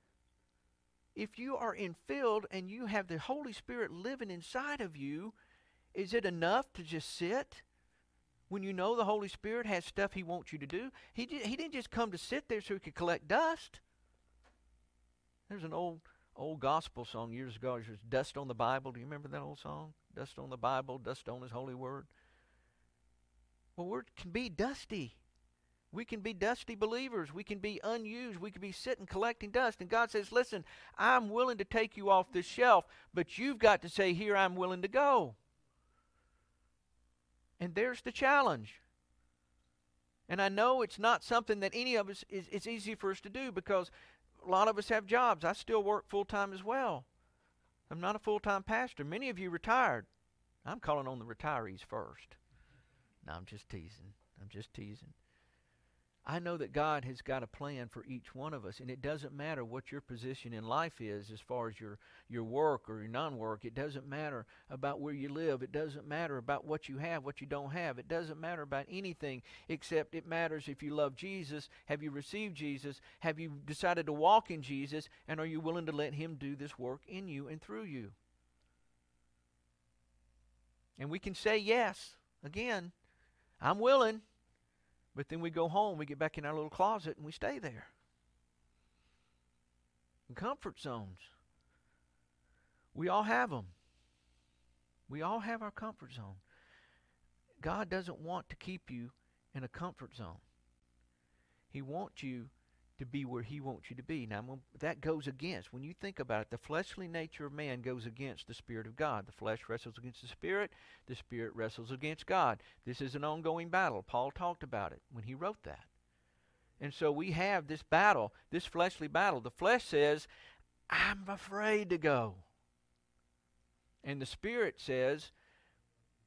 If you are infilled and you have the Holy Spirit living inside of you, is it enough to just sit? When you know the Holy Spirit has stuff He wants you to do, He, he didn't just come to sit there so He could collect dust. There's an old old gospel song years ago. It was "Dust on the Bible." Do you remember that old song? Dust on the Bible, dust on His holy word. Well, we can be dusty. We can be dusty believers. We can be unused. We can be sitting collecting dust. And God says, Listen, I'm willing to take you off this shelf, but you've got to say, Here, I'm willing to go. And there's the challenge. And I know it's not something that any of us is it's easy for us to do because a lot of us have jobs. I still work full time as well. I'm not a full time pastor. Many of you retired. I'm calling on the retirees first. No, I'm just teasing. I'm just teasing. I know that God has got a plan for each one of us, and it doesn't matter what your position in life is as far as your, your work or your non work. It doesn't matter about where you live. It doesn't matter about what you have, what you don't have. It doesn't matter about anything except it matters if you love Jesus. Have you received Jesus? Have you decided to walk in Jesus? And are you willing to let Him do this work in you and through you? And we can say yes. Again, I'm willing. But then we go home, we get back in our little closet, and we stay there. In comfort zones. We all have them. We all have our comfort zone. God doesn't want to keep you in a comfort zone. He wants you to be where he wants you to be. Now, that goes against, when you think about it, the fleshly nature of man goes against the Spirit of God. The flesh wrestles against the Spirit, the Spirit wrestles against God. This is an ongoing battle. Paul talked about it when he wrote that. And so we have this battle, this fleshly battle. The flesh says, I'm afraid to go. And the Spirit says,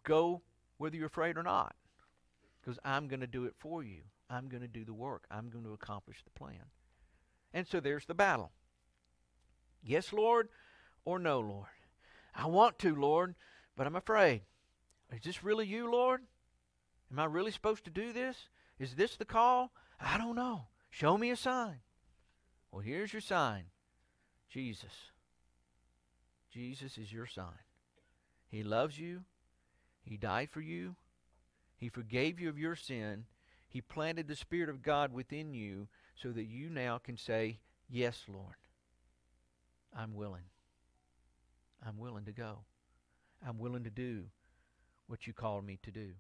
go whether you're afraid or not, because I'm going to do it for you. I'm going to do the work. I'm going to accomplish the plan. And so there's the battle. Yes, Lord, or no, Lord. I want to, Lord, but I'm afraid. Is this really you, Lord? Am I really supposed to do this? Is this the call? I don't know. Show me a sign. Well, here's your sign Jesus. Jesus is your sign. He loves you. He died for you. He forgave you of your sin. He planted the Spirit of God within you so that you now can say, Yes, Lord, I'm willing. I'm willing to go. I'm willing to do what you called me to do.